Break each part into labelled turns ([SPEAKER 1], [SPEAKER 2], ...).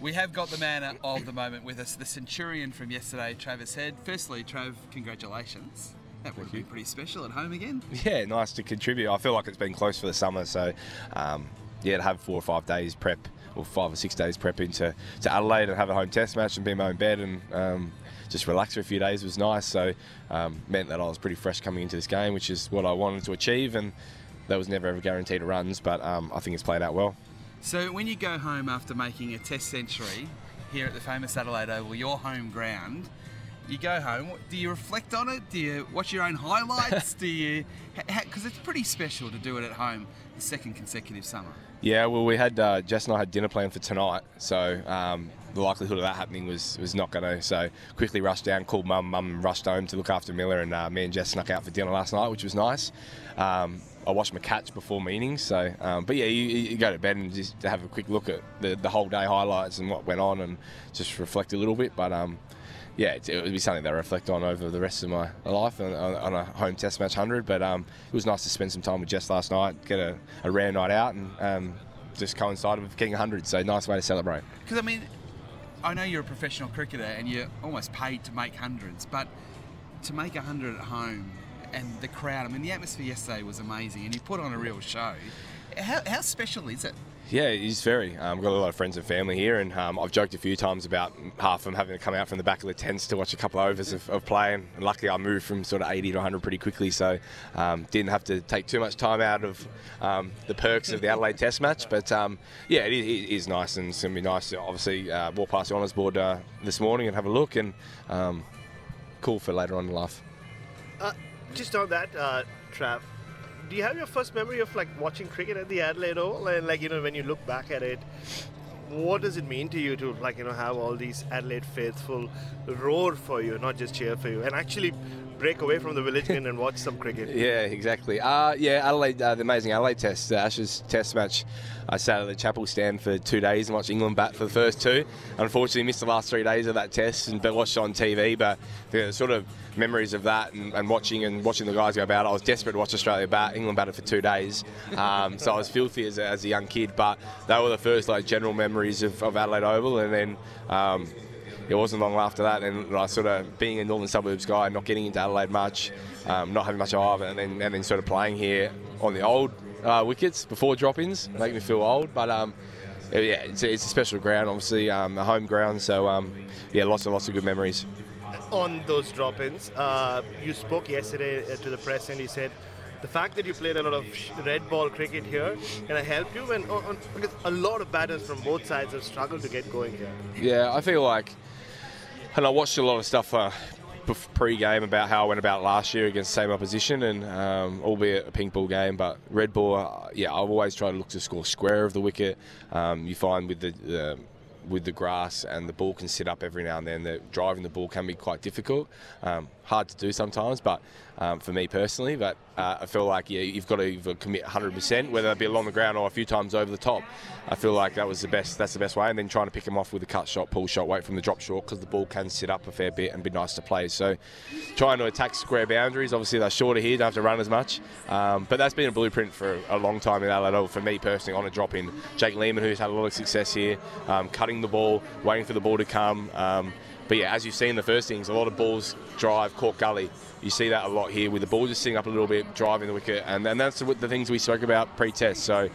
[SPEAKER 1] We have got the man of the moment with us, the Centurion from yesterday, Travis Head. Firstly, Trav, congratulations. That would be pretty special at home again.
[SPEAKER 2] Yeah, nice to contribute. I feel like it's been close for the summer, so um, yeah, to have four or five days prep, or five or six days prep into to Adelaide and have a home test match and be in my own bed and um, just relax for a few days was nice. So um, meant that I was pretty fresh coming into this game, which is what I wanted to achieve, and that was never ever guaranteed runs, but um, I think it's played out well.
[SPEAKER 1] So when you go home after making a test century here at the famous Adelaide Oval, your home ground, you go home. Do you reflect on it? Do you watch your own highlights? do you? Because it's pretty special to do it at home the second consecutive summer.
[SPEAKER 2] Yeah, well, we had uh, Jess and I had dinner planned for tonight, so um, the likelihood of that happening was was not going to. So quickly rushed down, called mum, mum rushed home to look after Miller, and uh, me and Jess snuck out for dinner last night, which was nice. Um, I watched my catch before meetings, so um, but yeah, you, you, go to bed and just have a quick look at the, the whole day highlights and what went on, and just reflect a little bit. But um, yeah, it, it, would be something that I reflect on over the rest of my life on, on a home test match hundred. But um, it was nice to spend some time with Jess last night, get a, a rare night out, and um, just coincided with getting hundred. So nice way to celebrate.
[SPEAKER 1] Because I mean, I know you're a professional cricketer and you're almost paid to make hundreds, but to make a hundred at home and the crowd. I mean, the atmosphere yesterday was amazing, and you put on a real show. How, how special is it?
[SPEAKER 2] Yeah, it is very. Um, I've got a lot of friends and family here, and um, I've joked a few times about half of them having to come out from the back of the tents to watch a couple of overs of, of play. And luckily, I moved from sort of 80 to 100 pretty quickly, so um, didn't have to take too much time out of um, the perks of the Adelaide Test match. But um, yeah, it is, it is, nice, and it's going to be nice to obviously uh, walk past the honours board uh, this morning and have a look, and cool for later on in life.
[SPEAKER 3] Uh, just on that, uh, Trav, do you have your first memory of like watching cricket at the Adelaide Oval, and like you know when you look back at it, what does it mean to you to like you know have all these Adelaide faithful roar for you, not just cheer for you, and actually break away from the village green and watch some cricket?
[SPEAKER 2] Yeah, exactly. Uh, yeah, Adelaide, uh, the amazing Adelaide Test, the Ashes Test match. I sat at the Chappell stand for two days and watched England bat for the first two. Unfortunately, missed the last three days of that test and watched it on TV. But the sort of memories of that and, and, watching and watching the guys go about, I was desperate to watch Australia bat. England batted for two days, um, so I was filthy as a, as a, young kid. But they were the first like general memories of, of Adelaide Oval, and then. Um, it wasn't long after that, and like, sort of being a northern suburbs guy, not getting into Adelaide much, um, not having much of it, and then and then sort of playing here on the old uh, wickets before drop-ins, make me feel old. But um, yeah, it's a, it's a, special ground, obviously um, a home ground. So um, yeah, lots and lots of good memories.
[SPEAKER 3] On those drop-ins, uh, you spoke yesterday uh, to the press, and you said the fact that you played a lot of red ball cricket here can I help you? And on, because a lot of batters from both sides have struggled to get going here.
[SPEAKER 2] Yeah, I feel like and I watched a lot of stuff uh, pre-game about how I went about last year against the same opposition, and um, albeit a pink ball game, but red ball, uh, yeah, I've always tried to look to score square of the wicket. Um, you find with the uh, with the grass and the ball can sit up every now and then. That driving the ball can be quite difficult, um, hard to do sometimes. But um, for me personally, but uh, I feel like yeah, you've got to either commit 100%, whether it be along the ground or a few times over the top. I feel like that was the best. That's the best way. And then trying to pick them off with a cut shot, pull shot, wait from the drop short because the ball can sit up a fair bit and be nice to play. So trying to attack square boundaries. Obviously they're shorter here, don't have to run as much. Um, but that's been a blueprint for a long time in Adelaide. For me personally, on a drop in, Jake Lehmann, who's had a lot of success here, um, the ball, waiting for the ball to come. Um, but yeah, as you've seen in the first innings, a lot of balls drive, cork gully. You see that a lot here with the ball just sitting up a little bit, driving the wicket, and, and that's the, the things we spoke about pre-test. So,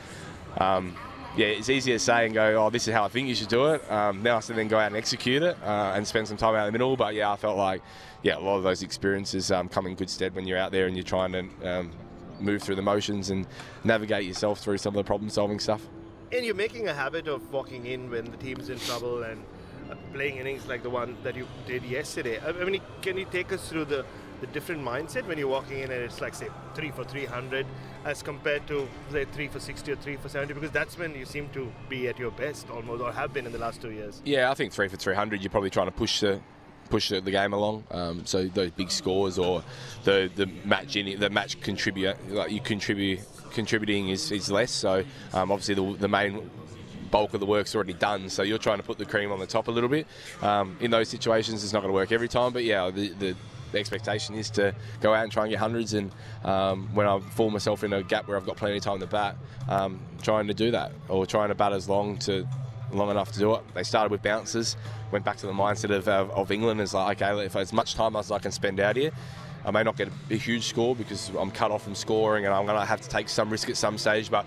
[SPEAKER 2] um, yeah, it's easy to say and go, oh, this is how I think you should do it. Um, now I to then go out and execute it uh, and spend some time out in the middle. But yeah, I felt like, yeah, a lot of those experiences um, come in good stead when you're out there and you're trying to um, move through the motions and navigate yourself through some of the problem-solving stuff.
[SPEAKER 3] And you're making a habit of walking in when the team's in trouble and uh, playing innings like the one that you did yesterday. I mean, can you take us through the the different mindset when you're walking in and it's like say three for 300 as compared to say three for 60 or three for 70 because that's when you seem to be at your best almost or have been in the last two years.
[SPEAKER 2] Yeah, I think three for 300, you're probably trying to push the push the, the game along. Um, so those big scores or the the match in the match contribute like you contribute contributing is, is less. So um, obviously the, the main bulk of the work's already done. So you're trying to put the cream on the top a little bit. Um, in those situations, it's not going to work every time. But yeah, the, the the expectation is to go out and try and get hundreds. And um, when I fall myself in a gap where I've got plenty of time to bat, um, trying to do that or trying to bat as long to long enough to do it. They started with bounces, went back to the mindset of, uh, of England as like, okay, if as much time as I can spend out here, I may not get a, huge score because I'm cut off from scoring and I'm going to have to take some risk at some stage, but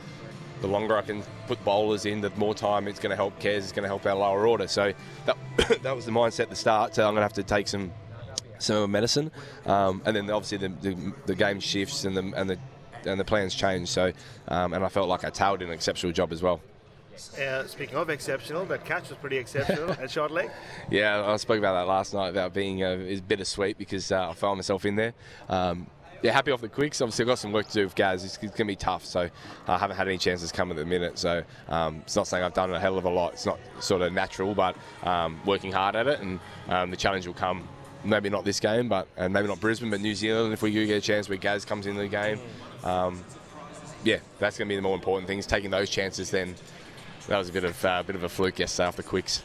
[SPEAKER 2] the longer I can put bowlers in, the more time it's going to help Cares, it's going to help our lower order. So that, that was the mindset at the start. So I'm going to have to take some some medicine, um, and then obviously the, the, the, game shifts and the and the and the plans change. So, um, and I felt like I tailed an exceptional job as well.
[SPEAKER 3] Uh, speaking of exceptional, that catch was pretty exceptional at short leg.
[SPEAKER 2] Yeah, I spoke about that last night about being uh, is bittersweet because uh, I found myself in there. Um, yeah, happy off the quicks. Obviously, I've got some work to do with Gaz. It's, it's going to be tough, so I haven't had any chances come at the minute. So um, it's not saying I've done a hell of a lot. It's not sort of natural, but um, working hard at it, and um, the challenge will come maybe not this game, but and maybe not Brisbane, but New Zealand. If we do get a chance where Gaz comes into the game, um, yeah, that's going to be the more important things. Taking those chances, then that was a bit of uh, bit of a fluke yesterday after quicks.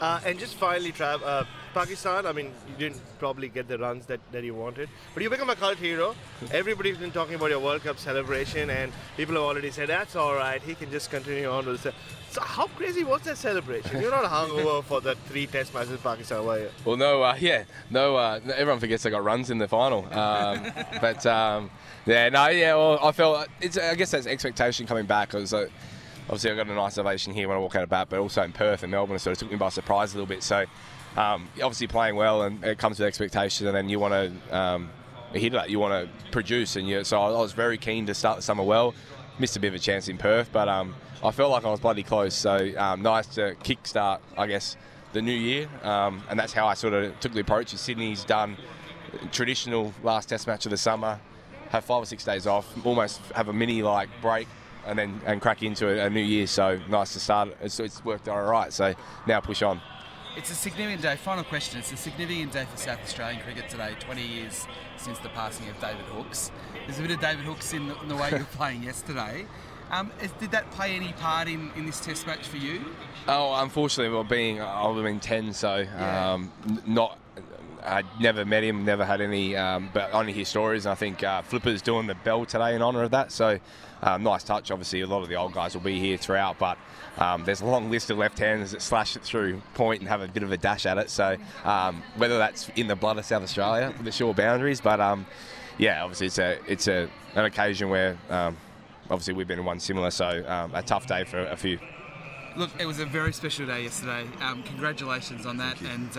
[SPEAKER 3] Uh, and just finally, Trav, uh, Pakistan, I mean, you didn't probably get the runs that, that you wanted, but you become a cult hero. Everybody's been talking about your World Cup celebration, and people have already said, that's all right, he can just continue on with it. So, how crazy was that celebration? You're not hungover for the three test matches in Pakistan, were you?
[SPEAKER 2] Well, no, uh, yeah, no, uh, everyone forgets I got runs in the final. Um, but, um, yeah, no, yeah, well, I felt, it's, I guess that's expectation coming back. It was like, obviously I got a nice ovation here when I walk out of bat, but also in Perth and Melbourne, so it took me by surprise a little bit. So um, obviously playing well, and it comes with expectation, and then you want to um, hit that, you want to produce, and you, so I was very keen to start the summer well. Missed a bit of a chance in Perth, but um, I felt like I was bloody close. So um, nice to kick-start, I guess, the new year, um, and that's how I sort of took the approach. Sydney's done traditional last Test match of the summer, have five or six days off, almost have a mini like break and then and crack into a, a new year. So nice to start. It's, it's worked out all right. So now push on.
[SPEAKER 1] It's a significant day. Final question. It's a significant day for South Australian cricket today. 20 years since the passing of David Hookes. There's a bit of David Hookes in the, in the way you're playing yesterday. Um, is, did that play any part in, in this Test match for you?
[SPEAKER 2] Oh, unfortunately, well, being I've been 10, so yeah. um, not. I'd never met him, never had any, um, but only hear stories. And I think uh, Flipper's doing the bell today in honour of that. So um, nice touch. Obviously, a lot of the old guys will be here throughout, but um, there's a long list of left-handers that slash it through point and have a bit of a dash at it. So um, whether that's in the blood of South Australia, the shore boundaries, but um, yeah, obviously it's a it's a an occasion where um, obviously we've been in one similar, so um, a tough day for a few.
[SPEAKER 1] Look, it was a very special day yesterday. congratulations on that, and.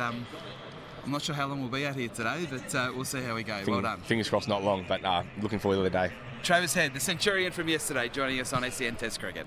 [SPEAKER 1] I'm not sure how long we'll be out here today, but uh, we'll see how we go. well done.
[SPEAKER 2] Fingers crossed, not long, but uh, looking forward to the day.
[SPEAKER 1] Travis Head, the Centurion from yesterday, joining us on SEN Test Cricket.